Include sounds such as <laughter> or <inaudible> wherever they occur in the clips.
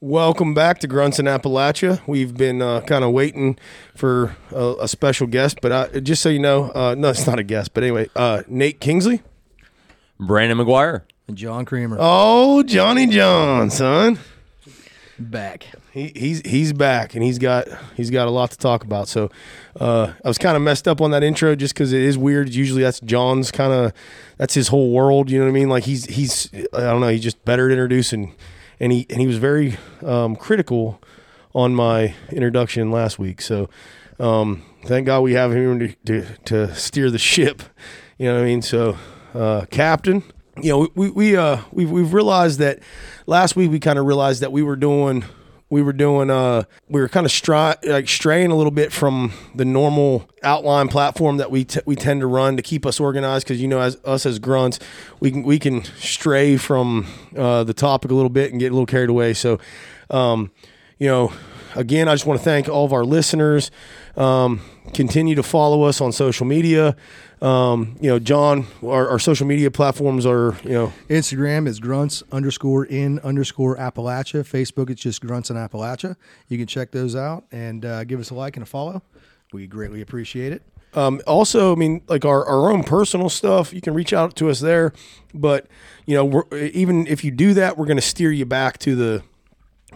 Welcome back to Grunts in Appalachia. We've been uh, kind of waiting for a, a special guest, but I, just so you know, uh, no, it's not a guest, but anyway, uh, Nate Kingsley. Brandon McGuire. And John Creamer Oh, Johnny John, son. back. He, he's he's back and he's got he's got a lot to talk about. So uh, I was kind of messed up on that intro just because it is weird. Usually that's John's kind of that's his whole world. You know what I mean? Like he's he's I don't know. He's just better at introducing, and he and he was very um, critical on my introduction last week. So um, thank God we have him to, to, to steer the ship. You know what I mean? So uh, Captain, you know we we uh we've we've realized that last week we kind of realized that we were doing we were doing uh we were kind of stri- like straying a little bit from the normal outline platform that we t- we tend to run to keep us organized because you know as us as grunts we can we can stray from uh, the topic a little bit and get a little carried away. So um you know again i just want to thank all of our listeners um continue to follow us on social media um you know john our, our social media platforms are you know Instagram is grunts underscore in underscore Appalachia. Facebook, it's just grunts in Appalachia. You can check those out and uh, give us a like and a follow. We greatly appreciate it. Um, also, I mean, like our, our own personal stuff, you can reach out to us there. But you know, we're, even if you do that, we're going to steer you back to the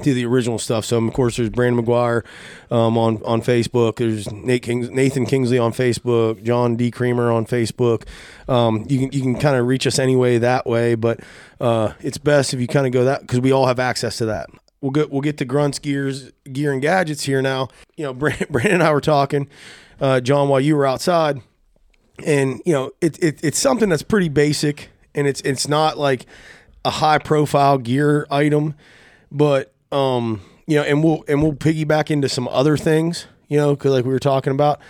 to the original stuff. So, of course, there's Brandon McGuire um, on on Facebook. There's Nate Kings, Nathan Kingsley on Facebook. John D. Creamer on Facebook. Um, you can you can kind of reach us anyway that way. But uh, it's best if you kind of go that because we all have access to that. We'll get we'll get to grunts gears gear and gadgets here now. You know, <laughs> Brandon, Brandon and I were talking, uh, John, while you were outside and you know it, it it's something that's pretty basic and it's it's not like a high profile gear item but um you know and we'll and we'll piggyback into some other things you know because like we were talking about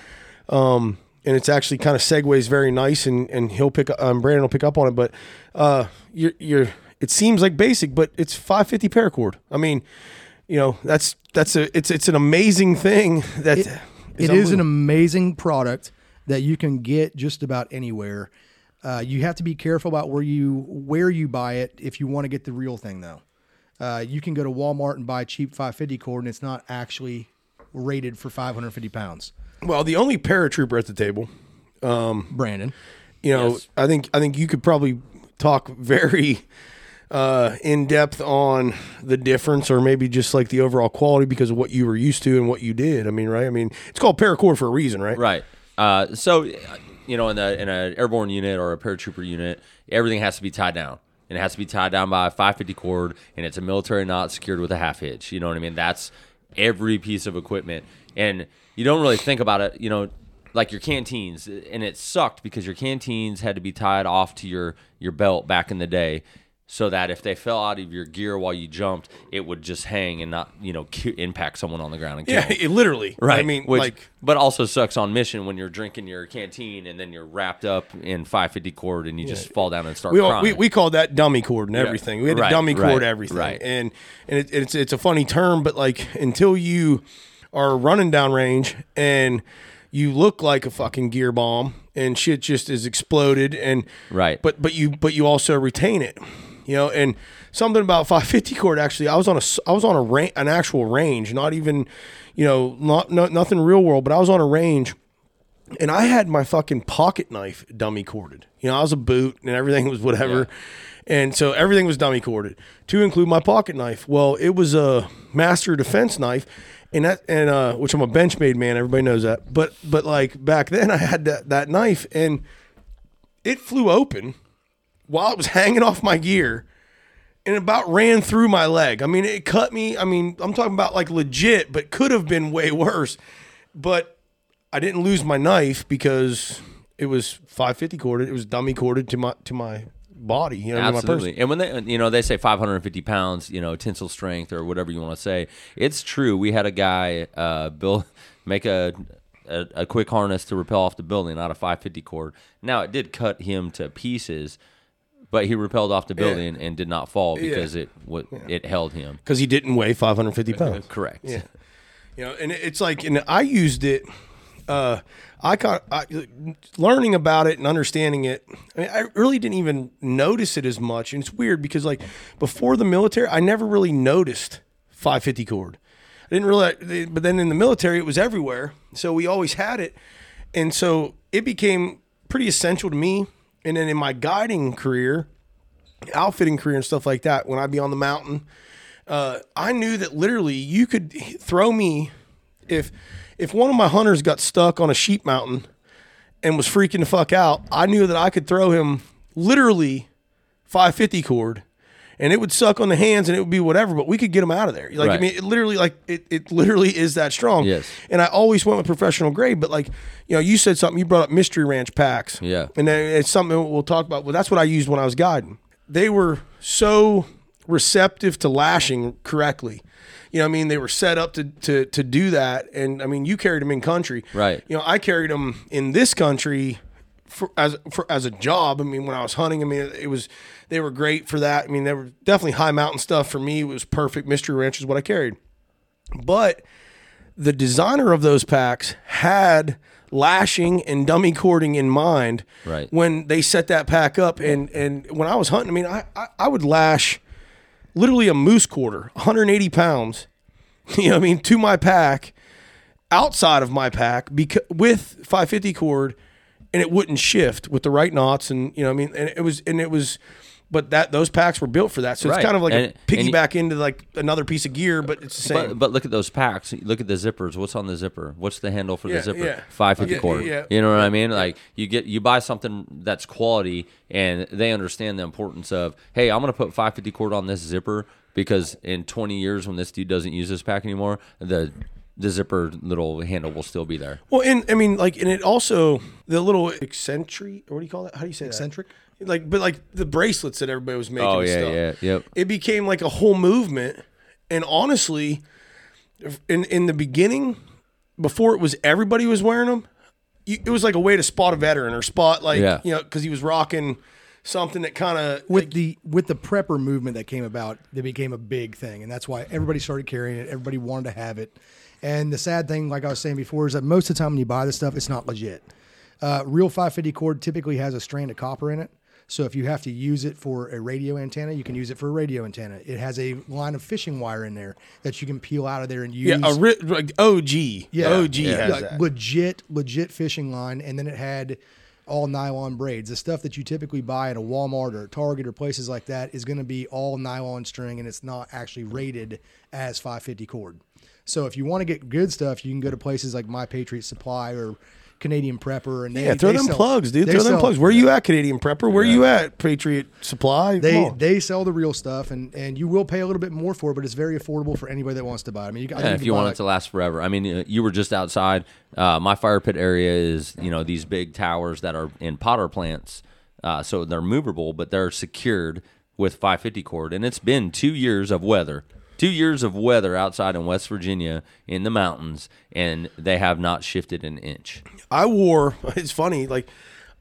um and it's actually kind of segues very nice and and he'll pick um brandon will pick up on it but uh you're you're it seems like basic but it's 550 paracord i mean you know that's that's a it's it's an amazing thing <laughs> that It- is it is an amazing product that you can get just about anywhere. Uh, you have to be careful about where you where you buy it if you want to get the real thing though. Uh, you can go to Walmart and buy a cheap 550 cord and it's not actually rated for 550 pounds. well the only paratrooper at the table Brandon, you know Yes. i think i think you could probably talk very uh in depth on the difference or maybe just like the overall quality because of what you were used to and what you did i mean right i mean it's called paracord for a reason right Right. Uh, so, you know, in a in an airborne unit or a paratrooper unit, everything has to be tied down, and it has to be tied down by a 550 cord, and it's a military knot secured with a half hitch. You know what I mean? That's every piece of equipment, and you don't really think about it. You know, like your canteens, and it sucked because your canteens had to be tied off to your your belt back in the day. So that if they fell out of your gear while you jumped, it would just hang and not, you know, ki- impact someone on the ground and kill yeah <laughs> it literally Right. i mean Which, like but also sucks on mission when you're drinking your canteen and then you're wrapped up in 550 cord and you just fall down and start we, all, we, we called that dummy cord and everything. We had to Right, dummy cord right, everything, right. and and it, it's it's a funny term, but like until you are running down range and you look like a fucking gear bomb and shit just is exploded and Right. but but you but you also retain it, you know. And something about 550 cord actually, I was on a I was on a ra- an actual range, not even you know not, not nothing real world, but I was on a range and I had my fucking pocket knife dummy corded. You know, I was a boot and everything was whatever. And so everything was dummy corded to include my pocket knife. Well, it was a master defense knife and that and uh which I'm a benchmade man, everybody knows that. But but like back then I had that that knife and it flew open while it was hanging off my gear and about ran through my leg. I mean, it cut me. I mean, I'm talking about like legit, but could have been way worse. But I didn't lose my knife because it was 550 corded. It was dummy corded to my to my body. You know. Absolutely. And when they, you know, they say 550 pounds, you know, tensile strength or whatever you want to say, it's true. We had a guy uh, build, make a, a, a quick harness to rappel off the building out of 550 cord. Now, it did cut him to pieces, but he repelled off the building and did not fall because it what it held him. because he didn't weigh 550 pounds. Correct. Yeah. You know, and it's like, and I used it. Uh, I got I, learning about it and understanding it. I, mean, I really didn't even notice it as much, and it's weird because like before the military, I never really noticed 550 cord. I didn't realize, but then in the military, it was everywhere. So we always had it. And so it became pretty essential to me. And then in my guiding career, outfitting career and stuff like that, when I'd be on the mountain, uh, I knew that literally you could throw me if if one of my hunters got stuck on a sheep mountain and was freaking the fuck out. I knew that I could throw him literally 550 cord and it would suck on the hands and it would be whatever, but we could get them out of there. Like I mean, it literally like it, it literally is that strong. Yes. And I always went with professional grade, but like you know, you said something. You brought up Mystery Ranch packs. Yeah. And then it's something we'll talk about. Well, that's what I used when I was guiding. They were so receptive to lashing correctly. You know, what I mean, they were set up to to to do that. And I mean, you carried them in country, Right. You know, I carried them in this country for as for as a job. I mean, when I was hunting, I mean, it was they were great for that. I mean, they were definitely high mountain stuff for me. It was perfect. Mystery Ranch is what I carried, but the designer of those packs had lashing and dummy cording in mind Right. when they set that pack up and and when i was hunting i mean i i, I would lash literally a moose quarter 180 pounds <laughs> you know i mean to my pack outside of my pack because with 550 cord and it wouldn't shift with the right knots and you know what i mean and it was and it was but that those packs were built for that so Right. it's kind of like And- a and you- piggyback into like another piece of gear but it's the same But, but look at those packs. Look at the zippers. What's on the zipper? What's the handle for Yeah, the zipper? yeah. Five fifty Yeah, cord. yeah. You know what I mean? Like you get you buy something that's quality, and they understand the importance of. Hey, I'm gonna put five fifty cord on this zipper because in 20 years, when this dude doesn't use this pack anymore, the the zipper little handle will still be there. Well, and I mean, like, and it also the little eccentric, or what do you call that? How do you say Eccentric? That? Like, but like the bracelets that everybody was making. Oh and yeah, stuff. yeah, yep. It became like a whole movement, and honestly, in in the beginning, before it was everybody was wearing them, you, it was like a way to spot a veteran or spot like Yeah. you know because he was rocking something that kind of with the with the prepper movement that came about, it became a big thing, and that's why everybody started carrying it. Everybody wanted to have it. And the sad thing, like I was saying before, is that most of the time when you buy this stuff, it's not legit. Uh, real 550 cord typically has a strand of copper in it. So if you have to use it for a radio antenna, you can use it for a radio antenna. It has a line of fishing wire in there that you can peel out of there and use. yeah a ri- like OG Yeah, OG yeah. has Like, that. legit, legit fishing line, and then it had all nylon braids. The stuff that you typically buy at a Walmart or Target or places like that is going to be all nylon string, and it's not actually rated as 550 cord. So if you want to get good stuff, you can go to places like My Patriot Supply or Canadian Prepper, and they, yeah, throw they them sell- plugs, dude. they Throw them plugs. Where you at, Canadian Prepper? Where are you at, Patriot Supply? They they sell the real stuff, and, and you will pay a little bit more for it, but it's very affordable for anybody that wants to buy. it. I mean, you, I Yeah, if can you buy want like- it to last forever. I mean, uh, you were just outside. Uh, my fire pit area is, you know, these big towers that are in potter plants. Uh, so they're movable, but they're secured with 550 cord. And it's been two years of weather, two years of weather outside in West Virginia in the mountains, and they have not shifted an inch. I wore. <laughs> It's funny. Like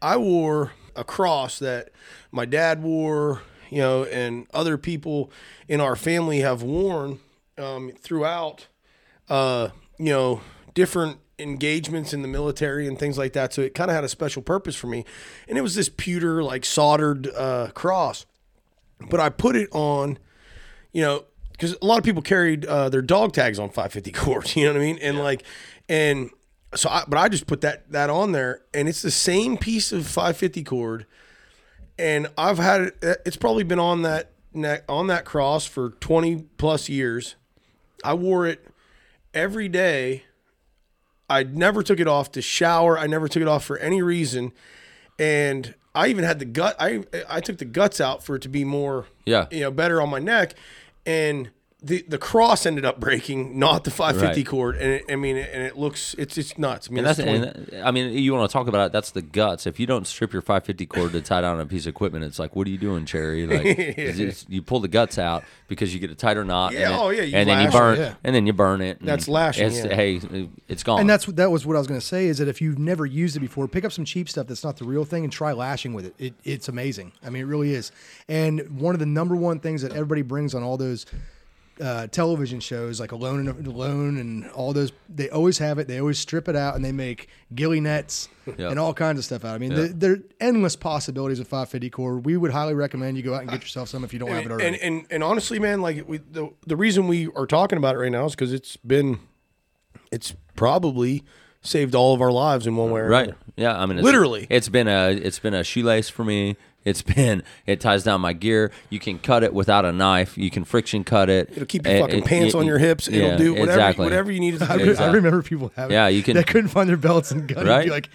I wore a cross that my dad wore, you know, and other people in our family have worn um, throughout, uh, you know, different engagements in the military and things like that. So it kind of had a special purpose for me, and it was this pewter like soldered uh, cross. But I put it on, you know, because a lot of people carried uh, their dog tags on 550 cords. <laughs> You know what I mean? And like, and so, I, but I just put that that on there, and it's the same piece of 550 cord, and I've had it. It's probably been on that neck on that cross for 20 plus years. I wore it every day. I never took it off to shower. I never took it off for any reason, and I even had the gut. I I took the guts out for it to be more Yeah. you know better on my neck, and the the cross ended up breaking, not the 550 Right. cord. And it, I mean, and it looks it's it's nuts. I mean, And that's, it's 20 and that- I mean, you want to talk about it? That's the guts. If you don't strip your 550 cord to tie down a piece of equipment, it's like, what are you doing, Cherry? Like, <laughs> it's- it's- you pull the guts out because you get a tighter knot. Yeah, and then, oh, yeah, you and then you lash it, burn, yeah. and then you burn it. and That's lashing, It's, yeah. Hey, it's gone. And that's that was what I was going to say is that if you've never used it before, pick up some cheap stuff that's not the real thing and try lashing with it. it. It's amazing. I mean, it really is. And one of the number one things that everybody brings on all those uh, television shows like Alone and Alone and all those. They always have it. They always strip it out and they make gilly nets Yeah. and all kinds of stuff out. I mean, Yeah. there, there are endless possibilities of 550 cord. We would highly recommend you go out and get yourself some if you don't have it already. and, and and honestly, man, like we the the reason we are talking about it right now is because it's been, it's probably saved all of our lives in one way or Right. another. Yeah. I mean, it's, Literally. it's been a it's been a shoelace for me. It's been it ties down my gear. You can cut it without a knife. You can friction cut it. It'll keep your It- fucking it- pants it- on your hips. It'll yeah, do whatever exactly. whatever you need it to I, do. re- I remember people having Yeah, you can- that couldn't find their belts and gun. Right? Be like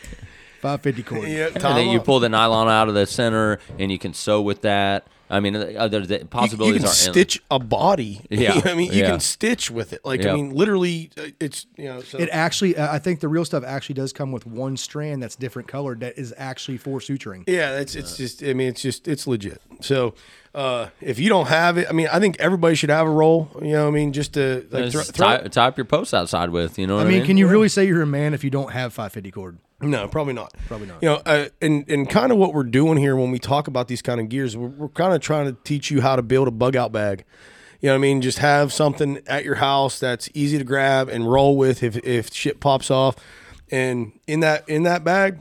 550 cord. Yeah, And tie then 'em you pull the nylon out of the center, and you can sew with that. I mean, other the You- possibilities you, can are endless. stitch a body. <laughs> Yeah, I mean, you yeah. can stitch with it. Like, Yeah. I mean, literally, uh, it's you know. So It actually, uh, I think the real stuff actually does come with one strand that's different colored that is actually for suturing. yeah, it's it's just. I mean, it's just it's legit. So, uh, if you don't have it, I mean, I think everybody should have a roll. You know, what I mean, just to like Just throw tie, tie up your posts outside with. You know what I I mean, can you really say you're a man if you don't have 550 cord? No, probably not. Probably not. You know, uh, and and kind of what we're doing here when we talk about these kind of gears, we're, we're kind of trying to teach you how to build a bug out bag. You know what I mean? Just have something at your house that's easy to grab and roll with if if shit pops off. And in that in that bag,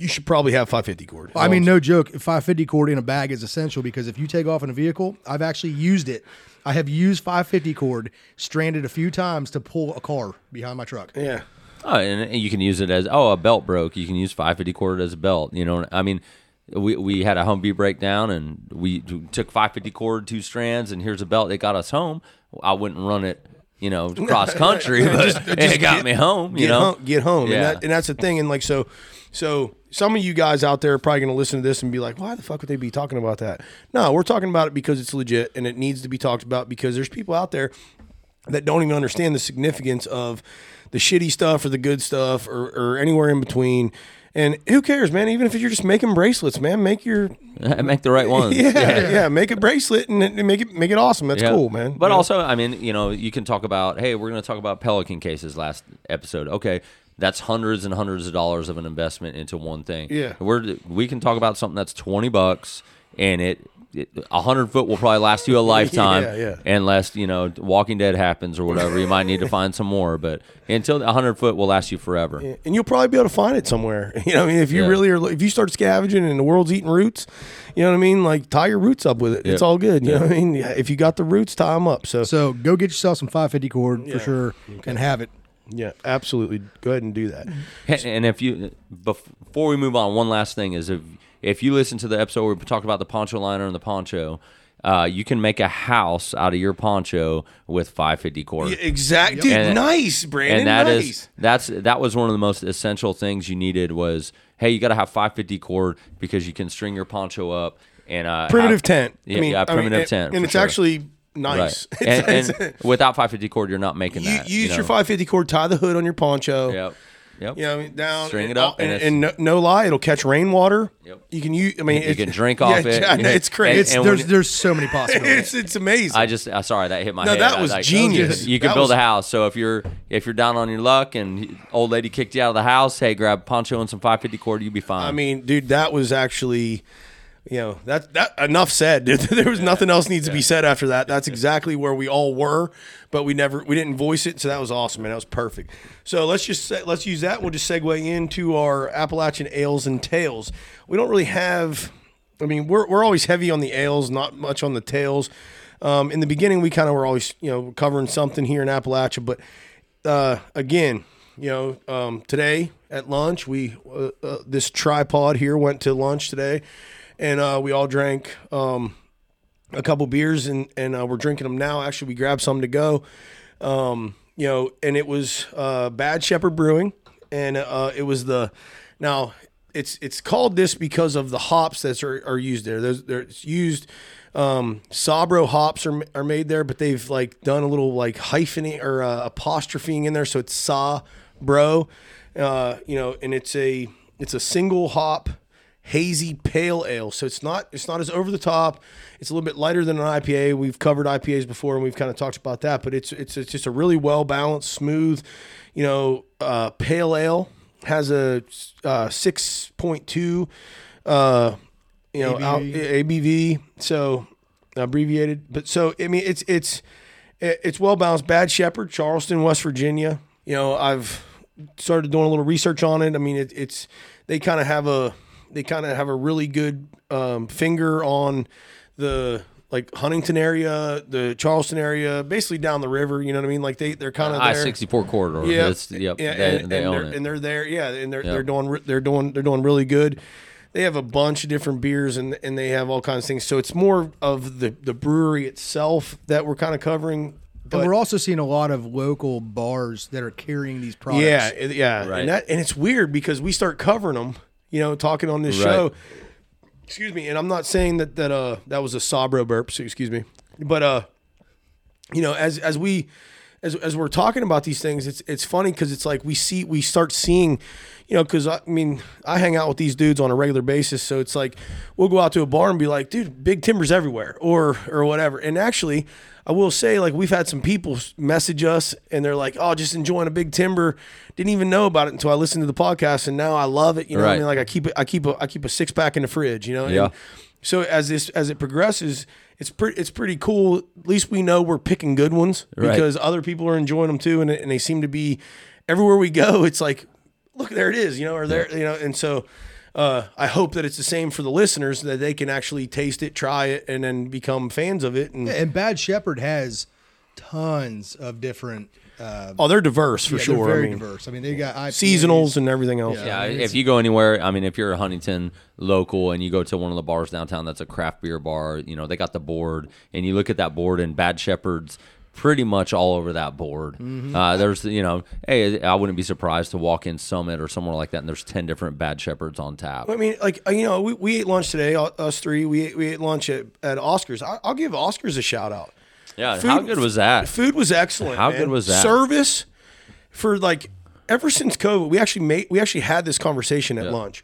you should probably have 550 cord. I mean, no joke. 550 cord in a bag is essential because if you take off in a vehicle, I've actually used it. I have used 550 cord stranded a few times to pull a car behind my truck. yeah. Oh, and you can use it as oh a belt broke. You can use 550 cord as a belt. You know, I mean, we we had a Humvee breakdown and we took 550 cord two strands and here's a belt that got us home. I wouldn't run it, you know, <laughs> cross country, <laughs> but Just- it got get- me home. You know, home, get home, Yeah. and, that, and that's the thing. And like so, so some of you guys out there are probably going to listen to this and be like, "Why the fuck would they be talking about that?" No, we're talking about it because it's legit and it needs to be talked about because there's people out there that don't even understand the significance of the shitty stuff or the good stuff or, or anywhere in between. And who cares, man? Even if you're just making bracelets, man, make your <laughs> make the right <laughs> ones. yeah, yeah, make a bracelet and, and make it make it awesome. That's Yeah. cool, man. But know? also, I mean, you know, you can talk about, hey, we're going to talk about Pelican cases last episode. Okay, that's hundreds and hundreds of dollars of an investment into one thing. Yeah. we're we can talk about something that's twenty bucks, and it. A hundred foot will probably last you a <laughs> lifetime, Yeah, yeah. unless you know Walking Dead happens or whatever. You might need to find some more, but until a hundred foot will last you forever. and you'll probably be able to find it somewhere. <laughs> You know, what I mean, if you Yeah. really are, if you start scavenging and the world's eating roots, you know what I mean. Like tie your roots up with it. It's all good. You know what I mean. If you got the roots, tie them up. So, So go get yourself some 550 cord for sure and have it. yeah, absolutely. Go ahead and do that. And- And if you before we move on, one last thing is if if you listen to the episode where we talked about the poncho liner and the poncho, uh, you can make a house out of your poncho with 550 cord. Yeah, exact, dude. And- nice, Brandon. and that is nice. that's that was one of the most essential things you needed was hey you got to have 550 cord because you can string your poncho up and uh, primitive have- tent. Yeah, I mean, yeah, I mean, primitive and- tent, and it's sure. actually nice. <laughs> right. And, and without 550 cord, you're not making you that. use know? your 550 cord, tie the hood on your poncho. Yep. Yep. You know, what I mean, down, String it up, and, and and, no, no lie, it'll catch rainwater. Yep. You can use. I mean, You can drink <laughs> off yeah, it. yeah, it's crazy. It's, And when there's you- there's so many possibilities. it's <laughs> it's amazing. I just uh, sorry that hit my No, head. that I was like, genius. You can That build was- a house. So if you're if you're down on your luck and old lady kicked you out of the house, hey, grab poncho and some 550 cord, you'll be fine. I mean, dude, that was actually, you know, that that enough said. Dude. <laughs> there was nothing else needs to be said after that. That's exactly where we all were, but we never we didn't voice it, so that was awesome, man. That was perfect. So let's just say, let's use that. We'll just segue into our Appalachian ales and tails. We don't really have. I mean, we're we're always heavy on the ales, not much on the tails. Um, in the beginning, we kind of were always you know covering something here in Appalachia, but uh, again, you know, um, today at lunch, we uh, uh, this tripod here went to lunch today, and uh, we all drank um, a couple beers, and and uh, we're drinking them now. Actually, we grabbed some to go, um, you know, and it was uh, Bad Shepherd Brewing, and uh, it was the now it's it's called this because of the hops that are, are used there. There's there's used um, Sabro hops are, are made there, but they've like done a little like hyphening or uh, apostropheing in there, so it's Sa Bro, uh, you know, and it's a it's a single hop hazy pale ale. So it's not it's not as over the top. It's a little bit lighter than an IPA. We've covered IPAs before and we've kind of talked about that, but it's it's, it's just a really well balanced, smooth, you know, uh, pale ale. Has a uh, six point two, uh, you know, out, ABV. ABV. So abbreviated, but so I mean, it's it's It's well balanced. Bad Shepherd, Charleston, West Virginia. You know, I've started doing a little research on it. I mean, it, it's they kind of have a they kind of have a really good um, finger on the like Huntington area, the Charleston area, basically down the river. You know what I mean? Like they they're kind of I there. sixty four corridor. Yeah, It's- yep. yeah, they, and, they and own they're, it. and they're there. Yeah, and they're Yeah. they're doing they're doing they're doing really good. They have a bunch of different beers and and they have all kinds of things. So it's more of the the brewery itself that we're kind of covering. and But we're also seeing a lot of local bars that are carrying these products. yeah, yeah, Right. and that and it's weird because we start covering them. You know, talking on this Right. show. Excuse me, and I'm not saying that that uh that was a Sabro burp. So excuse me, but uh, you know, as as we as as we're talking about these things, it's it's funny because it's like we see we start seeing, you know, because I mean I hang out with these dudes on a regular basis, so it's like we'll go out to a bar and be like, dude, big timbers everywhere, or or whatever. And actually, I will say like we've had some people message us and they're like, oh, just enjoying a big timber. Didn't even know about it until I listened to the podcast, and now I love it. You know, what I mean, like I keep it, I keep a, I keep a six pack in the fridge. You know, And Yeah. so as this as it progresses, it's pretty it's pretty cool. At least we know we're picking good ones Right. because other people are enjoying them too, and, and they seem to be everywhere we go. <laughs> It's like, look, there it is, you know, or there, you know, and so. Uh, I hope that it's the same for the listeners that they can actually taste it, try it, and then become fans of it. And And Bad Shepherd has tons of different. Uh, oh, they're diverse for yeah, sure. They're very I mean, diverse. I mean, they got IPAs. seasonals and everything else. Yeah. Yeah, if you go anywhere, I mean, if you're a Huntington local and you go to one of the bars downtown that's a craft beer bar, you know, they got the board, and you look at that board, and Bad Shepherd's pretty much all over that board. Mm-hmm. Uh, there's, you know, hey, I wouldn't be surprised to walk in Summit or somewhere like that, and there's 10 different Bad Shepherds on tap. I mean, like uh, you know, we, we ate lunch today. uh, Us three, we ate, we ate lunch at, at Oscars. I, I'll give Oscars a shout out. Yeah, how good was that? Food was excellent. How man. good was that? Service for like ever since COVID, we actually made we actually had this conversation at lunch,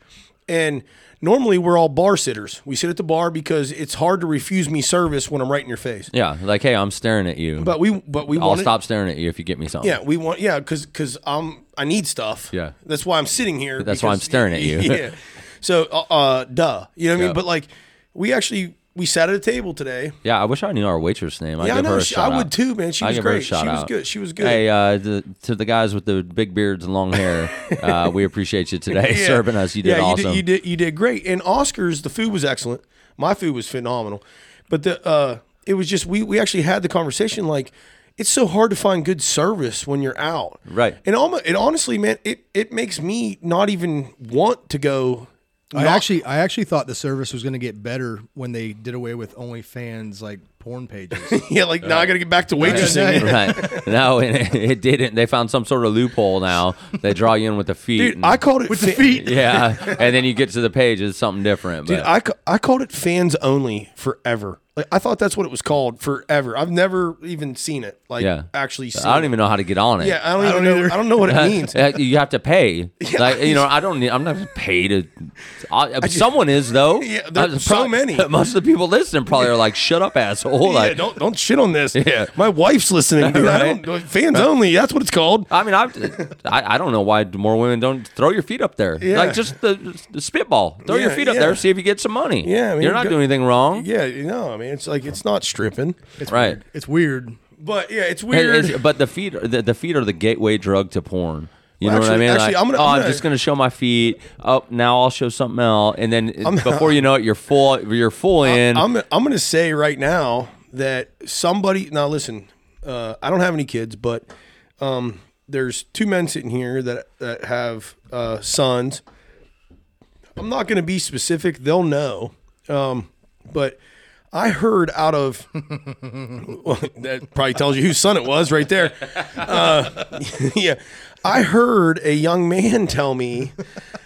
and normally we're all bar sitters. We sit at the bar because it's hard to refuse me service when I'm right in your face. Yeah, like, hey, I'm staring at you. But we but we I'll wanted, stop staring at you if you get me something. Yeah, we want yeah because because I'm I need stuff. Yeah. that's why I'm sitting here. That's why I'm staring at <laughs> you. yeah. So uh, uh duh, you know what I mean? But like we actually we sat at a table today. Yeah, I wish I knew our waitress name. I'd Yeah, I give know. her a She, I out. would too, man. She I was give her a great. She shout was good. She was good. Hey, uh, the, to the guys with the big beards and long hair, <laughs> uh, we appreciate you today <laughs> Yeah. serving us. You did yeah, awesome. You did, you did. You did great. And Oscars, the food was excellent. My food was phenomenal. But the uh, it was just we we actually had the conversation like it's so hard to find good service when you're out. Right. And almost it honestly, man, it it makes me not even want to go. I not- actually, I actually thought the service was going to get better when they did away with OnlyFans like porn pages. <laughs> yeah, like now I got to get back to waitressing. <laughs> right. No, and it, it didn't. They found some sort of loophole now. They draw you in with the feet. Dude, and- I called it With the feet. <laughs> yeah, and then you get to the page, it's something different. Dude, But I, ca- I called it fans only forever. Like I thought that's what it was called forever. I've never even seen it. Like yeah, actually seen I don't it. even know how to get on it. Yeah, I don't, I even don't know. I don't know what it <laughs> means. Uh, you have to pay. <laughs> like you know, I don't need. I'm not paid to. I, <laughs> someone is though. Yeah, there's Uh, so many. Most of the people listening probably are like, "Shut up, asshole!" yeah, Like, don't don't shit on this. Yeah. my wife's listening. Dude. I Right. don't, fans only. That's what it's called. I mean, I've, I I don't know why more women don't throw your feet up there. Yeah. Like just the, the spitball, throw your Yeah, feet up yeah. there, see if you get some money. Yeah, I mean, you're not go- doing anything wrong, Yeah, you know. I mean, it's like it's not stripping, It's right? weird. It's weird. but yeah, it's It- weird. it's- but the feet, are- the, the feet are the gateway drug to porn. You Well, know what I mean? actually, Like, I'm gonna- oh, I'm I'm gonna- just gonna show my feet. Oh, now I'll show something else, and then <laughs> before you know it, you're full. You're full in. I'm I'm going to say right now that somebody now listen. Uh, I don't have any kids, but um, there's two men sitting here that that have uh, sons. I'm not going to be specific; they'll know. Um, but I heard out of well, <laughs> that probably tells you whose son it was right there. Uh, <laughs> yeah, I heard a young man tell me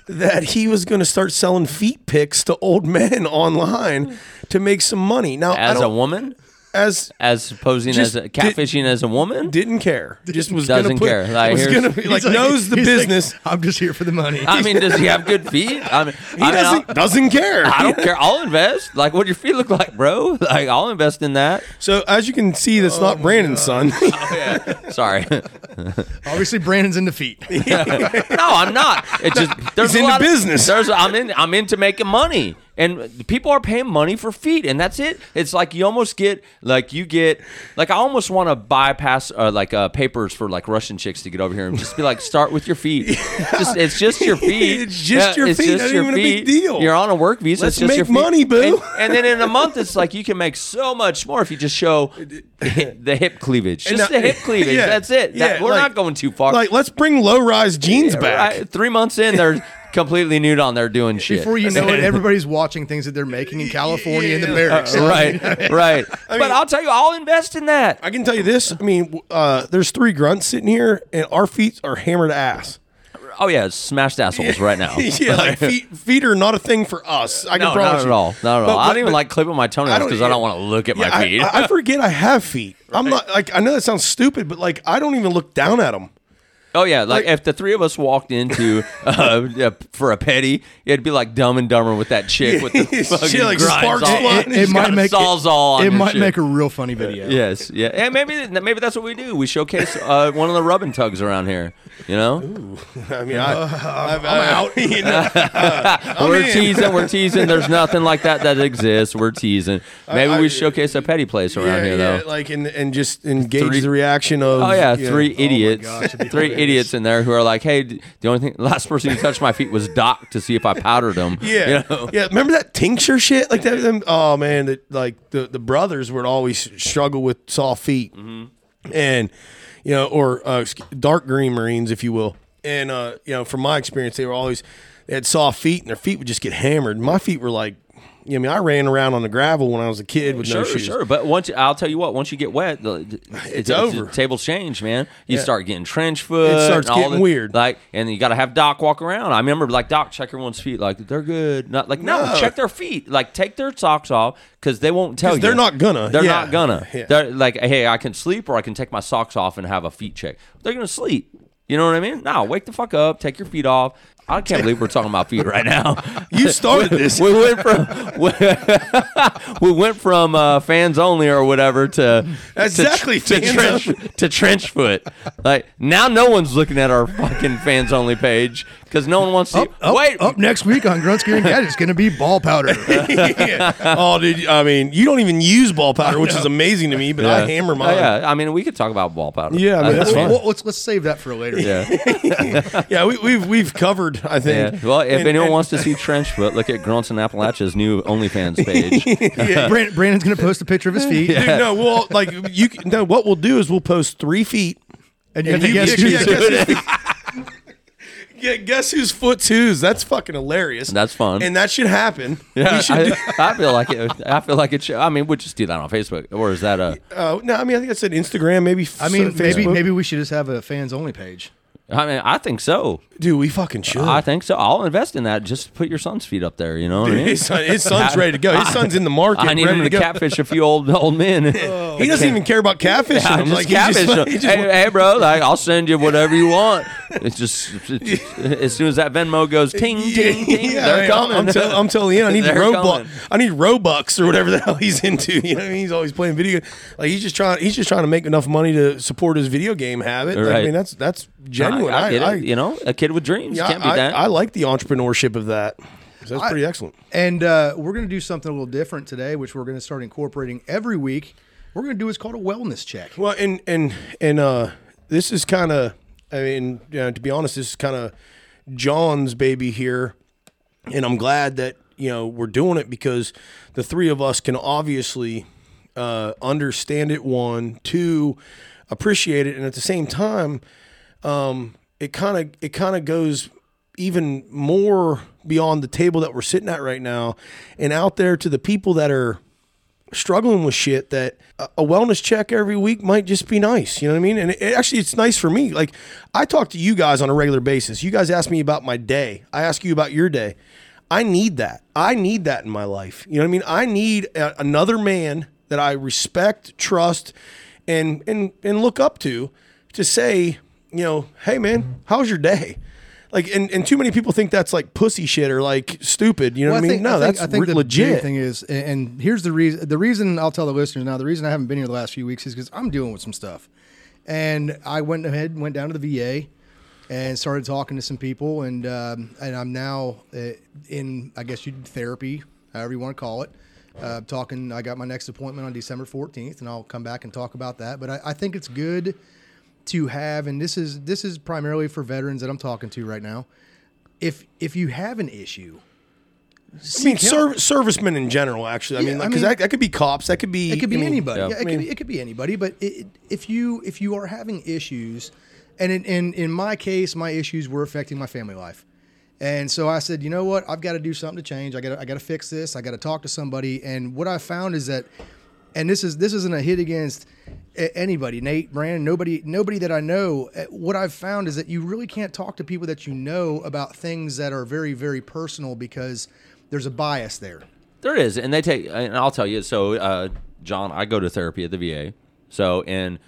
that he was going to start selling feet pics to old men <laughs> online to make some money. Now, as a woman, as as posing as a, did- catfishing as a woman. didn't care, just was Doesn't gonna put, care. Like, was gonna be like He's knows the he's like, business. I'm just here for the money. I mean, does he have good feet? I mean, he I doesn't I'll- doesn't care. I don't care. I'll invest. Like, what your feet look like, bro? Like, I'll invest in that. So as you can see, that's Oh not Brandon's son. Oh, Sorry, <laughs> Obviously, Brandon's into feet. <laughs> no, I'm not. It just there's He's a into lot of- business. there's I'm in. I'm into making money. And people are paying money for feet, and that's it. It's like you almost get like you get like I almost want to bypass uh, like uh, papers for like Russian chicks to get over here and just be like, start with your feet. <laughs> Just it's just your <laughs> feet. It's just your feet. It's Not even a big deal. You're on a work visa. Let's it's just make your feet. money, boo. And, and then in a month, it's like you can make so much more if you just show <laughs> the hip cleavage. Just now- the hip cleavage. Yeah. That's it. That- we're like- not going too far. Like, let's bring low rise jeans back. Right, Three months in, they're completely nude on there doing shit. Before you know it, <laughs> everybody's watching things that they're making in <laughs> California in the barracks. right, <laughs> right. but I'll tell you, I'll invest in that. I can tell you this. I mean, uh, there's three grunts sitting here, and our feet are hammered ass. Oh yeah, smashed assholes right now. yeah, like feet, feet are not a thing for us. I can no, promise not at all. Not at But- all. I don't even but- like clipping my toenails don't- because I, don't want to look at Yeah, my feet. I, I forget I have feet. I'm not like I know that sounds stupid, but like I don't even look down at them. Oh yeah, like, if the three of us walked into <laughs> uh, uh, for a petty, it'd be like Dumb and Dumber with that chick with the <laughs> She, fucking like, grinds sparks all-. It, it might a make sawzall on it your might shit. make a real funny video. Yes, yeah, and maybe maybe that's what we do. We showcase uh, one of the rubbing tugs around here. You know, <laughs> I mean, I, I'm, out. You know? we're in. teasing. We're teasing. There's nothing like that that exists. We're teasing. Maybe I- we showcase a petty place around yeah, here yeah, though. like and and just engage Three- the reaction of. Oh yeah, you know, three idiots, gosh, three. Idiots in there who are like, "Hey, the only thing, the last person who touched my feet was Doc to see if I powdered them." <laughs> Yeah, you know? yeah. Remember that tincture shit? Like that. Them, oh man, that like the the brothers would always struggle with soft feet, Mm-hmm. and you know, or uh, dark green Marines, if you will. And uh, you know, from my experience, they were always they had soft feet, and their feet would just get hammered. My feet were like, I mean, I ran around on the gravel when I was a kid with Sure, no shoes. sure. But once I'll tell you what, once you get wet, the, it's, over. The tables change, man. You Yeah. start getting trench foot. It starts getting the- weird. Like, and you got to have Doc walk around. I remember, like, Doc check everyone's feet. Like, they're good. Not like, no, No. check their feet. Like, take their socks off because they won't tell you. they're not gonna. They're Yeah. not gonna. Yeah. They're like, hey, I can sleep or I can take my socks off and have a feet check. They're gonna sleep. You know what I mean? No, wake the fuck up. Take your feet off. I can't believe we're talking about feet right now. <laughs> You started this. we went from <laughs> we, we went from uh, fans only or whatever to Exactly, to, to trench to trench foot. Like now, no one's looking at our fucking fans only page because no one wants to. Up, up, wait, up next week on Grunts Gear and Gadgets, going to be ball powder. <laughs> yeah. Oh, dude. I mean, you don't even use ball powder, which is amazing to me. But I hammer Oh, mine. yeah, I mean, we could talk about ball powder. Yeah, I mean, that's fine. Well, let's let's save that for later. yeah. Yeah, we, we've we've covered. <laughs> I Yeah. think. Well, if And- anyone and- wants to see trench foot, look at Grunts and Appalachia's new OnlyFans <laughs> page. Brandon, Brandon's going to post a picture of his feet, Dude, no, well, like you. can- No, what we'll do is we'll post three feet. and you And you guess pick- who's yeah, doing guess it. <laughs> Yeah, guess whose foot's whose? That's fucking hilarious. That's fun. and that should happen. Yeah, should I, I feel like it. I feel like it. Should, I mean, we'll just do that on Facebook, or is that a? uh, no, I mean, I think I said Instagram, maybe. I mean, f- maybe Facebook. maybe we should just have a fans only page. I mean, I think so. dude, we fucking should. I think so. I'll invest in that. Just put your son's feet up there. You know what I mean? his, son, his son's ready to go. His <laughs> son's in the market. I need ready him to to catfish a few old old men. <laughs> He doesn't even care about catfishing. I him. just like catfish <laughs> just, he just hey, hey, bro, like I'll send you whatever you want. It's just it's- as soon as that Venmo goes ting ting ting, Yeah, they're I- coming. I'm, tell, I'm telling you, I need Roblox. I need Robux or whatever the hell he's into. You know, what I mean? he's always playing video. Like he's just trying. He's just trying to make enough money to support his video game habit. Like, I mean, that's that's genuine. I, I get it. I, you know, a kid with dreams yeah, can't be I, that. I like the entrepreneurship of that. That's pretty excellent. And uh, we're going to do something a little different today, which we're going to start incorporating every week. We're going to do what's called a wellness check. Well, and and and uh, this is kind of. I mean, you know, to be honest, this is kind of John's baby here, and I'm glad that you know we're doing it because the three of us can obviously uh, understand it. One, two, appreciate it, and at the same time, um, it kind of it kind of goes even more beyond the table that we're sitting at right now, and out there to the people that are struggling with shit that a wellness check every week might just be nice. You know what I mean? And it, actually, it's nice for me. Like I talk to you guys on a regular basis. You guys ask me about my day. I ask you about your day. I need that. I need that in my life. You know what I mean? I need a, another man that I respect, trust, and and and look up to to say, you know, hey man, how's your day? Like, and, and too many people think that's like pussy shit or like stupid. You know what I mean? no, that's re- the legit. thing is, and- and here's the reason. The reason I'll tell the listeners now. The reason I haven't been here the last few weeks is because I'm dealing with some stuff, and I went ahead and went down to the VA and started talking to some people, and um, and I'm now uh, in I guess you do therapy however you want to call it. Uh, talking, I got my next appointment on December 14th, and I'll come back and talk about that. But I, I think it's good to have, and this is this is primarily for veterans that I'm talking to right now. If if you have an issue, I mean, serv- servicemen in general, actually. I Yeah, mean, because mean- that, that could be cops. That could be. It could be I mean, anybody. yeah. Yeah, it, I mean- could be, it could be anybody. But it, it- if you if you are having issues, and in, in in my case, my issues were affecting my family life, and so I said, you know what, I've got to do something to change. I got I got to fix this. I got to talk to somebody. And what I found is that, and this is this isn't a hit against a- anybody, Nate, Brandon, nobody nobody that I know. Uh, What I've found is that you really can't talk to people that you know about things that are very very personal because there's a bias there. There is, and they take, and I'll tell you. So, uh, John, I go to therapy at the VA. So, and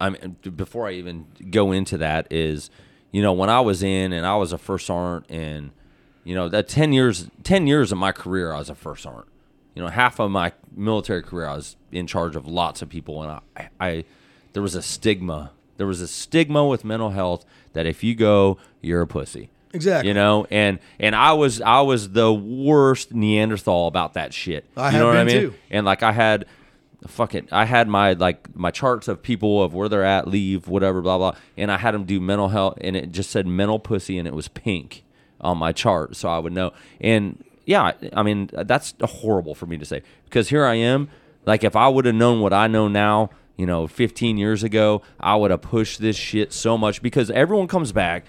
I'm before I even go into that is, you know, when I was in and I was a first sergeant, and you know that ten years, ten years of my career, I was a first sergeant. You know, half of my military career, I was in charge of lots of people, and I, I there was a stigma. There was a stigma with mental health that if you go, you're a pussy. Exactly. You know, and and I was I was the worst Neanderthal about that shit. I you know what I mean? too. And like I had fuck it. I had my like my charts of people of where they're at, leave, whatever, blah blah. And I had them do mental health and it just said mental pussy and it was pink on my chart so I would know. And yeah, I mean that's horrible for me to say because here I am like if I would have known what I know now, you know, 15 years ago, I would have pushed this shit so much because everyone comes back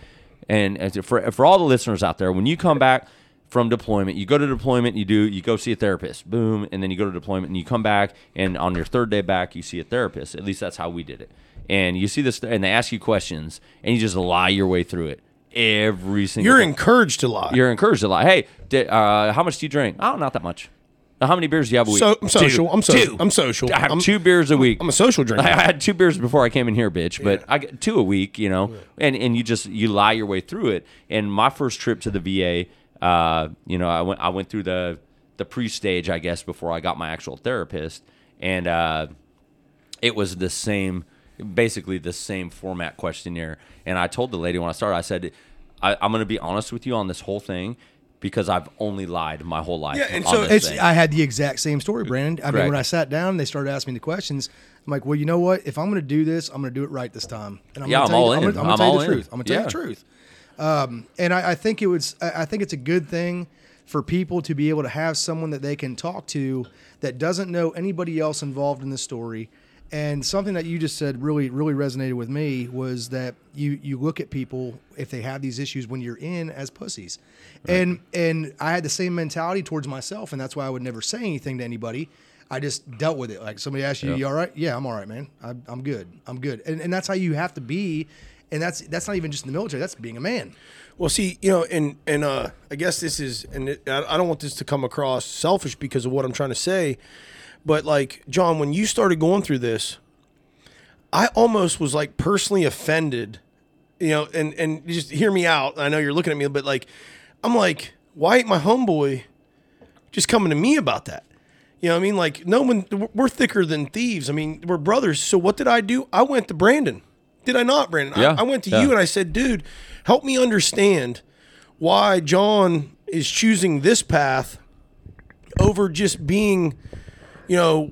and for for all the listeners out there, when you come back from deployment, you go to deployment, you do you go see a therapist, boom, and then you go to deployment and you come back, and on your third day back, you see a therapist. At least that's how we did it. And you see this, and they ask you questions, and you just lie your way through it every single. You're time. encouraged to lie. You're encouraged to lie. Hey, di- uh, how much do you drink? Oh, not that much. "Now, How many beers do you have a week? So I'm social. Two. I'm social. Two. I'm social. I have I'm, two beers a week. I'm a social drinker. <laughs> I had two beers before I came in here, bitch. But I get two a week, you know, and and you just you lie your way through it. And my first trip to the VA, uh, you know, I went I went through the the pre stage, I guess, before I got my actual therapist, and uh, it was the same, basically the same format questionnaire. And I told the lady when I started, I said, I, I'm going to be honest with you on this whole thing because I've only lied my whole life. Yeah, and so It's, thing. I had the exact same story, Brandon. I mean, when I sat down, they started asking me the questions. I'm like, well, you know what? If I'm going to do this, I'm going to do it right this time. And I'm Yeah, I'm tell you- all in. I'm gonna I'm tell you the in. truth. I'm going to tell you the truth. Um, and I, I think it was. I think it's a good thing for people to be able to have someone that they can talk to that doesn't know anybody else involved in the story. And something that you just said really, really resonated with me was that you you look at people if they have these issues when you're in as pussies, and and I had the same mentality towards myself, and that's why I would never say anything to anybody. I just dealt with it. Like somebody asked you, Yeah. "You all right?" Yeah, I'm all right, man. I, I'm good. I'm good. And, and that's how you have to be. And that's that's not even just in the military. That's being a man. Well, see, you know, and and uh, I guess this is, and it, I don't want this to come across selfish because of what I'm trying to say, but like John, when you started going through this, I almost was like personally offended, you know, and and just hear me out. I know you're looking at me, but like, I'm like, why ain't my homeboy just coming to me about that? You know what I mean? Like, no one, we're thicker than thieves. I mean, we're brothers. So what did I do? I went to Brandon. Did I not, Brandon? Yeah, I, I went to yeah. you and I said, dude, help me understand why John is choosing this path over just being, you know,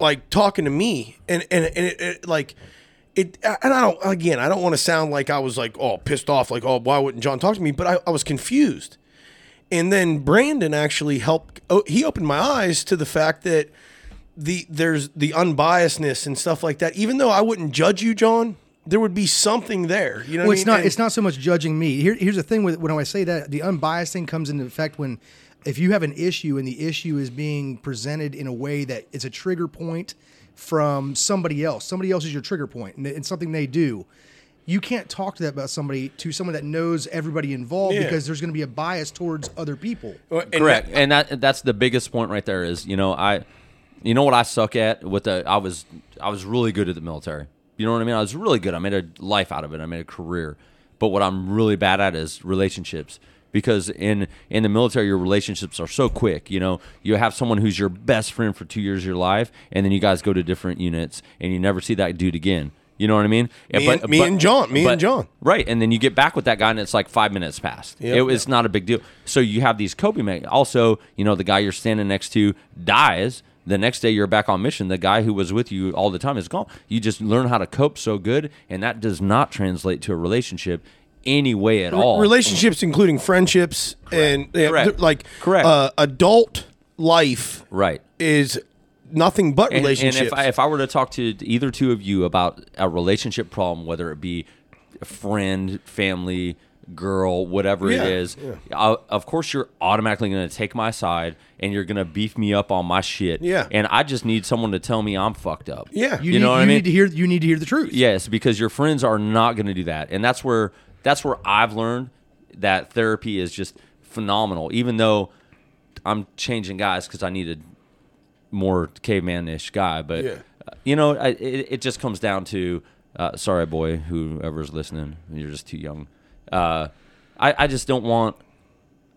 like talking to me and and, and it, it like it and I don't again I don't want to sound like I was like oh pissed off like oh why wouldn't John talk to me but I, I was confused and then Brandon actually helped oh, he opened my eyes to the fact that the there's the unbiasedness and stuff like that even though I wouldn't judge you John there would be something there you know Well, what it's mean? not. And- It's not so much judging me. Here, here's the thing with when I say that the unbiased thing comes into effect when if you have an issue and the issue is being presented in a way that it's a trigger point from somebody else. Somebody else is your trigger point, and it's something they do. You can't talk to that about somebody to someone that knows everybody involved Yeah. because there's going to be a bias towards other people. and Correct, that- and that that's the biggest point right there. Is you know I, you know what I suck at with the I was I was really good at the military. You know what I mean? I was really good. I made a life out of it. I made a career. But what I'm really bad at is relationships because in in the military your relationships are so quick. You know, you have someone who's your best friend for two years of your life, and then you guys go to different units and you never see that dude again. You know what I mean? Me and- me and John, me and John. Right, and then you get back with that guy, and it's like five minutes past. Yep. It was not a big deal. So you have these coping. me- Also, you know, the guy you're standing next to dies. The next day you're back on mission. The guy who was with you all the time is gone. You just learn how to cope so good, and that does not translate to a relationship any way at all. relationships, including friendships, and yeah, Correct. th- like Correct. Uh, adult life right. is nothing but And, and relationships. if I, if I were to talk to either two of you about a relationship problem, whether it be a friend, family, girl, whatever Yeah, it is, uh, of course you're automatically going to take my side and you're going to beef me up on my shit. Yeah. And I just need someone to tell me I'm fucked up. Yeah. You, You, need, know what you I mean? need to hear. You need to hear the truth. Yes, because your friends are not going to do that, and that's where that's where I've learned that therapy is just phenomenal. Even though I'm changing guys because I needed more caveman-ish guy, but Yeah. uh, you know, I, it, it just comes down to uh, sorry, boy, whoever's listening, you're just too young. Uh, I I just don't want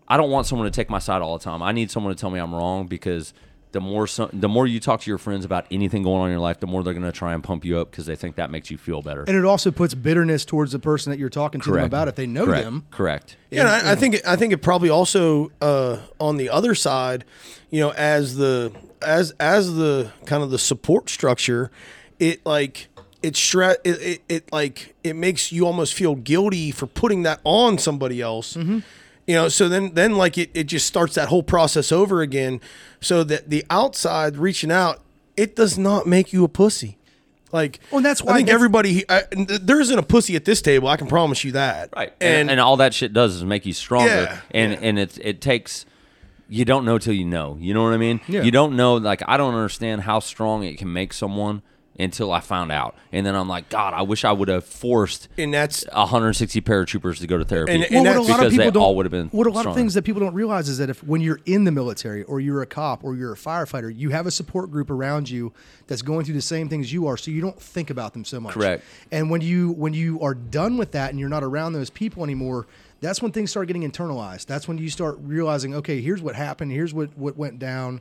I don't want someone to take my side all the time. I need someone to tell me I'm wrong because the more so, the more you talk to your friends about anything going on in your life, the more they're going to try and pump you up because they think that makes you feel better. And it also puts bitterness towards the person that you're talking to them Correct. about if they know Correct. them. Correct. Yeah, and I, I think it, I think it probably also uh, on the other side, you know, as the as as the kind of the support structure, it like it stre- it, it, it like it makes you almost feel guilty for putting that on somebody else. You know, so then then like it, it just starts that whole process over again. So that the outside reaching out, it does not make you a pussy. Like, Well, that's why I think everybody. I, there isn't a pussy at this table. I can promise you that. Right. And, And, and all that shit does is make you stronger. Yeah, and yeah. and it it takes you don't know till you know. You know what I mean? Yeah. You don't know like I don't understand how strong it can make someone until I found out. And then I'm like, God, I wish I would have forced and that's 160 paratroopers to go to therapy. And- Well, and what a that's lot of because people they don't. all would have been what a lot of things that people don't realize is that if when you're in the military or you're a cop or you're a firefighter, you have a support group around you that's going through the same things you are, so you don't think about them so much. Correct. And when you when you are done with that and you're not around those people anymore, that's when things start getting internalized. That's when you start realizing, okay, here's what happened, here's what what went down,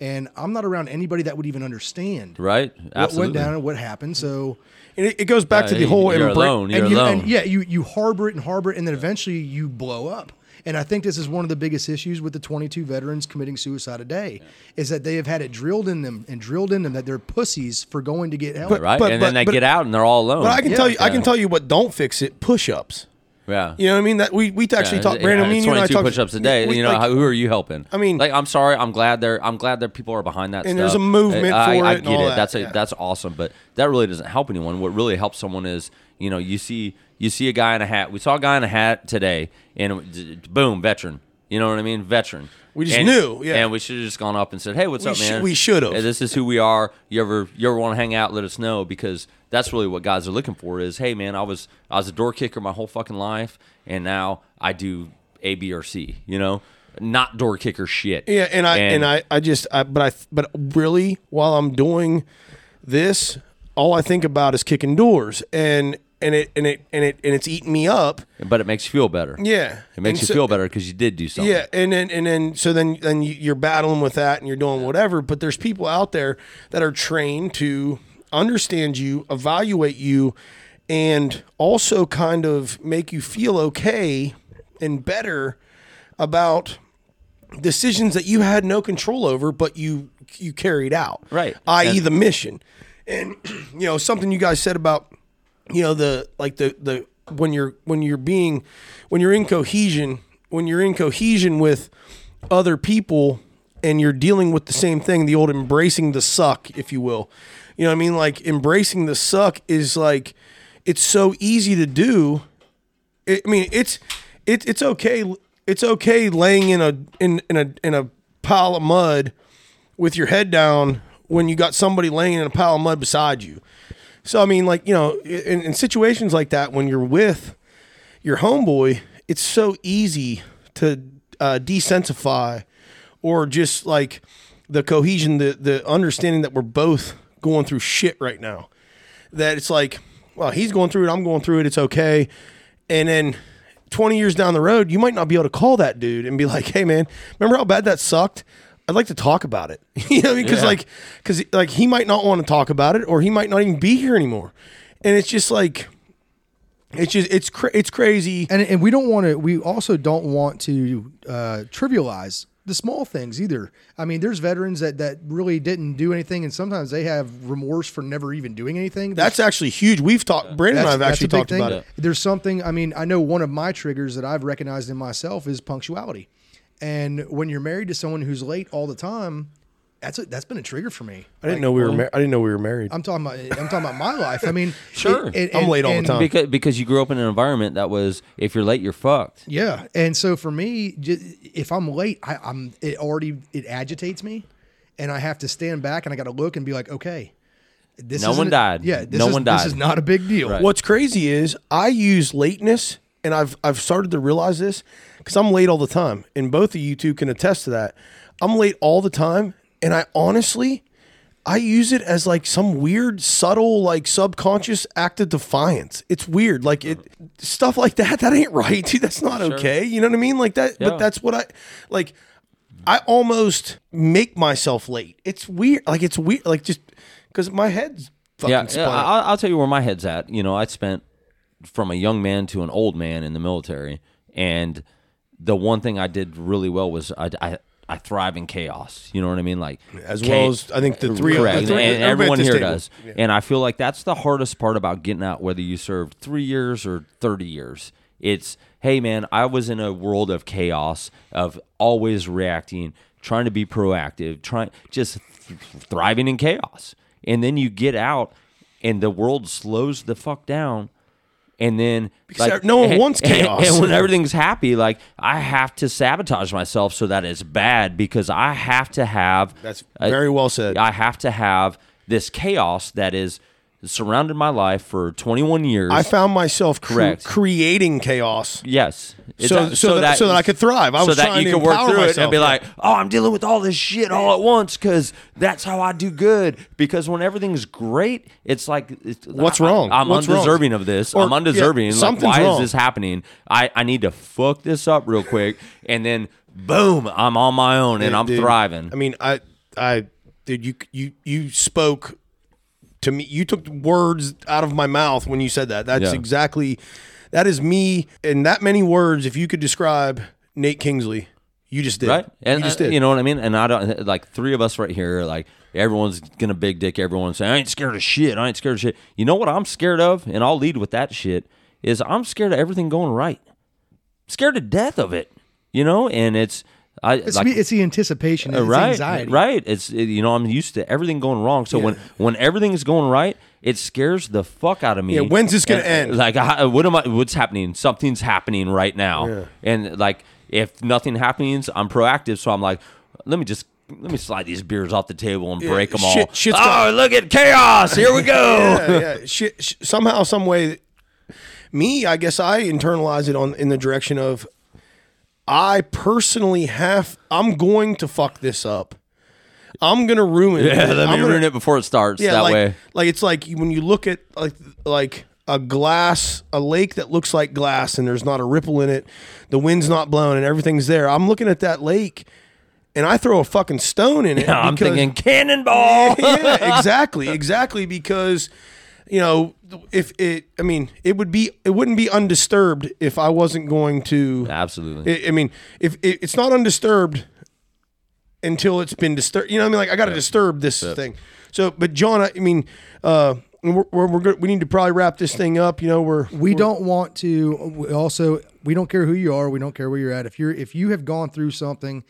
and I'm not around anybody that would even understand right? Absolutely. what went down and what happened. So and it, it goes back Uh, to the whole you're embra- alone. You're and you, alone. and yeah, you you harbor it and harbor it, and then eventually you blow up. And I think this is one of the biggest issues with the 22 veterans committing suicide a day, is that they have had it drilled in them and drilled in them that they're pussies for going to get help. But- right? and then they but- get out and they're all alone. But I can Yeah. tell you, I can tell you what don't fix it: push-ups. Yeah. You know what I mean? That we we actually Yeah, talked. yeah, Brandon, me and you and I 22 talked. push-ups a day. we- you know, like, how, who are you helping? I mean- like, I'm sorry. I'm glad they're. I'm glad that people are behind that. And there's a movement I, for I it and get it. that, That's a, yeah. that's awesome. But that really doesn't help anyone. What really helps someone is you know you see you see a guy in a hat. We saw a guy in a hat today, and boom, veteran. You know what I mean? Veteran. We just And- knew, yeah. And we should have just gone up and said, "Hey, what's We up, sh- man? we should've. This is who we are. You ever you ever want to hang out? Let us know because that's really what guys are looking for. Is hey, man, I was I was a door kicker my whole fucking life, and now I do A, B, or C. You know, not door kicker shit. Yeah, and I and, I I just I, but I but really while I'm doing this, all I think about is kicking doors, and and it and it and it and it's eating me up. but it makes you feel better. Yeah, It makes And you so- feel better because you did do something. Yeah, and then and then so then then you- you're battling with that and you're doing whatever. But there's people out there that are trained to understand you, evaluate you, and also kind of make you feel okay and better about decisions that you had no control over, but you you carried out. Right. I.e. The mission. And <clears throat> you know something you guys said about you know the like the the when you're when you're being when you're in cohesion when you're in cohesion with other people and you're dealing with the same thing the old embracing the suck if you will. You know what i mean? Like embracing the suck is like it's so easy to do. I mean it's it, it's okay it's okay laying in a in, in a in a pile of mud with your head down when you got somebody laying in a pile of mud beside you so I mean, like you know, in, in situations like that, when you're with your homeboy, it's so easy to uh, desensify, or just like the cohesion, the the understanding that we're both going through shit right now. That it's like, well, he's going through it, I'm going through it, it's okay, and then. 20 years down the road, you might not be able to call that dude and be like, "Hey man, remember how bad that sucked? I'd like to talk about it." <laughs> you know, because Yeah. like because like he might not want to talk about it or he might not even be here anymore and it's just like it's just it's cra- it's crazy. and and we don't want to. We also don't want to uh, trivialize the small things either. I mean, there's veterans that that really didn't do anything, and sometimes they have remorse for never even doing anything. That's actually huge. We've talked. Brandon and I have actually talked thing. about it. There's something. I mean, I know one of my triggers that I've recognized in myself is punctuality, and when you're married to someone who's late all the time, that's a, that's been a trigger for me. I didn't know we were. Mar- I didn't know we were married. I'm talking about. I'm talking about my <laughs> life. I mean, Sure. I'm late all the time. because because you grew up in an environment that was if you're late, you're fucked. Yeah, and so for me, if I'm late, I, I'm it already it agitates me, and I have to stand back and I got to look and be like, okay, this No one died. Yeah, this No is, one died. This is not a big deal. Right. What's crazy is I use lateness, and I've I've started to realize this because I'm late all the time, and both of you two can attest to that. I'm late all the time, and I honestly, I use it as like some weird, subtle, like subconscious act of defiance. It's weird, like it stuff like that. That ain't right, dude. That's not okay. You know what I mean? Like that. Yeah. But that's what I like. I almost make myself late. It's weird. Like it's weird. Like just because my head's fucking Yeah, spun. yeah I'll, I'll tell you where my head's at. You know, I spent from a young man to an old man in the military, and the one thing I did really well was I, I, I thrive in chaos. You know what I mean? Like As well as I think the three correct, the three- and everyone here table. does. And I feel like that's the hardest part about getting out, whether you serve three years or thirty years. It's hey man, I was in a world of chaos, of always reacting, trying to be proactive, trying just th- thriving in chaos. And then you get out, and the world slows the fuck down. And then, Because no one <laughs> wants chaos. <laughs> And, when everything's happy, like I have to sabotage myself so that it's bad because I have to have. That's very well said. I have to have this chaos that is surrounded my life for 21 years. I found myself cre- Correct. creating chaos. Yes. It's So- so that- so that I could thrive. I so was that trying you to could work empower through it myself, and be like, oh, I'm dealing with all this shit all at once because that's how I do good. Because when everything's great, it's like, it's, What's I- wrong? I'm What's wrong? undeserving of this. Or- I'm undeserving. yeah, like, something's why wrong. is this happening? I, I need to fuck this up real quick. And then, boom, I'm on my own and I'm Dude, thriving. I mean, I, I, dude, you, you, you spoke to me. You took words out of my mouth when you said that. That's Yeah. exactly, that is me. In that many words, if you could describe Nate Kingsley, you just did. right? And you just uh, did. you know what I mean? And I don't like three of us right here. Like everyone's gonna big dick everyone saying I ain't scared of shit. I ain't scared of shit. You know what I'm scared of? And I'll lead with that shit. Is I'm scared of everything going right. Scared to death of it. You know, and it's I It's, like me- it's the anticipation, it's right, anxiety. right. It's it- you know I'm used to everything going wrong. So when when everything is going right, it scares the fuck out of me. Yeah, when's this gonna And, end? Like, I, what am I? What's happening? Something's happening right now. And like, if nothing happens, I'm proactive. So I'm like, let me just. Let me slide these beers off the table and break them shit- all. shit's oh, got- look at chaos! Here we <laughs> go. yeah, yeah. Shit, sh- somehow, some way, me, I guess I internalize it on in the direction of I personally have. I'm going to fuck this up. I'm gonna ruin. Yeah, it. <laughs> let me I'm gonna- ruin it before it starts. Yeah, that like, way. like it's like when you look at like like a glass, a lake that looks like glass, and there's not a ripple in it. The wind's not blowing, and everything's there. I'm looking at that lake, and I throw a fucking stone in it. <laughs> I'm because- thinking cannonball. <laughs> yeah, exactly, exactly. Because you know, if it, I mean, it would be, it wouldn't be undisturbed if I wasn't going to. Absolutely. I I mean, if it, it's not undisturbed until it's been disturbed, you know, what I mean, like I got to disturb this thing. So, but John, I, I mean, uh, we're we're, we're good. We need to probably wrap this thing up. You know, we're We don't want to. We also, we don't care who you are. We don't care where you're at. If you're, if you have gone through something,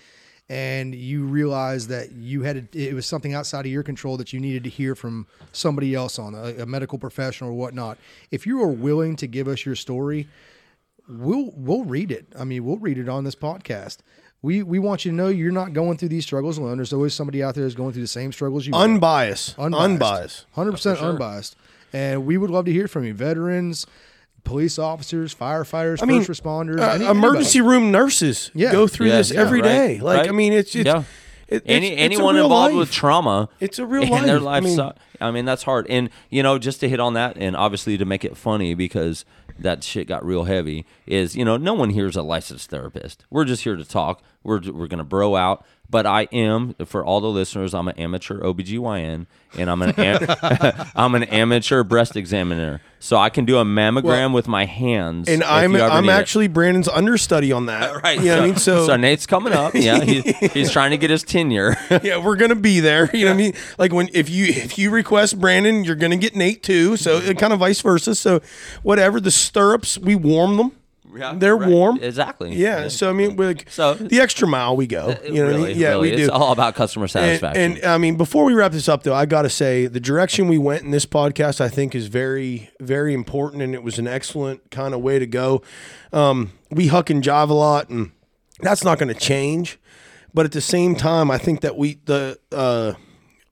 and you realize that you had a, it was something outside of your control that you needed to hear from somebody else on a, a medical professional or whatnot. If you are willing to give us your story, we'll we'll read it. I mean, we'll read it on this podcast. We we want you to know you're not going through these struggles alone. There's always somebody out there who's going through the same struggles you are. unbiased, unbiased. Hundred percent unbiased. And we would love to hear from you, veterans, police officers, firefighters, I mean, first responders, uh, any- emergency room nurses Yeah. go through Yeah, this yeah, every right, day. Like, right. I mean, it's, it's Yeah. it- Any it's- it's anyone real involved life. with trauma, It's a real in their life. I mean- su- I mean, that's hard. And you know, just to hit on that, and obviously to make it funny because that shit got real heavy is you know no one here is a licensed therapist. We're just here to talk. We're we're gonna bro out. But I am for all the listeners. I'm an amateur OBGYN and I'm an am- <laughs> <laughs> I'm an amateur breast examiner. So I can do a mammogram with my hands. And I'm I'm need it. actually Brandon's understudy on that. <laughs> right. You know so, what I mean? So, so Nate's coming up. Yeah, he, he's trying to get his tenure. yeah, we're gonna be there. You know what I mean? Like when if you if you request Brandon, you're gonna get Nate too. So uh, kind of vice versa. So whatever the stirrups, we warm them. Yeah, They're right. warm. Exactly. Yeah. So I mean, like, So- the extra mile we go. You know what I really, mean? Yeah, really. we do. It's all about customer And, satisfaction. and I mean, before we wrap this up, though, I got to say the direction we went in this podcast, I think, is very, very important, and it was an excellent kind of way to go. Um, we huck and jive a lot, and that's not going to change. But at the same time, I think that we the uh,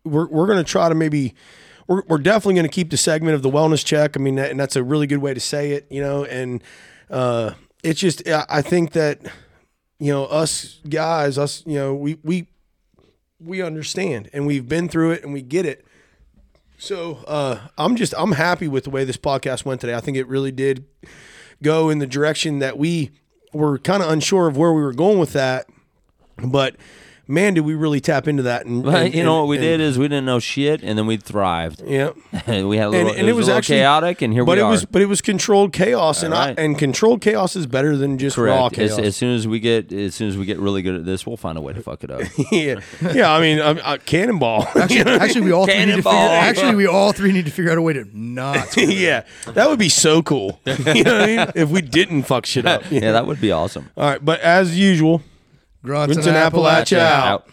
we're we're going to try to maybe. We're, we're definitely going to keep the segment of the wellness check. I mean, that, and that's a really good way to say it, you know. And uh, it's just, I think that, you know, us guys, us, you know, we we we understand and we've been through it and we get it. So uh, I'm just I'm happy with the way this podcast went today. I think it really did go in the direction that we were kind of unsure of where we were going with that, but man, did we really tap into that? And, But and- you know what we and- did is we didn't know shit, and then we thrived. Yeah, <laughs> we had a little, and, it, was, a little chaotic, and here but we it are. was but it was controlled chaos, and right. I, and controlled chaos is better than just raw Correct. As, chaos. as soon as we get, as soon as we get really good at this, we'll find a way to fuck it up. <laughs> yeah, yeah. I mean, I, I, uh, cannonball. <laughs> Actually, actually, we all three need to figure. Actually, we all three need to figure out a way to not. screw it up. yeah, that would be so cool. you know what I mean? If we didn't fuck shit up. yeah, that would be awesome. All right, but as usual, Grunts Rinse and Appalachia out. Out.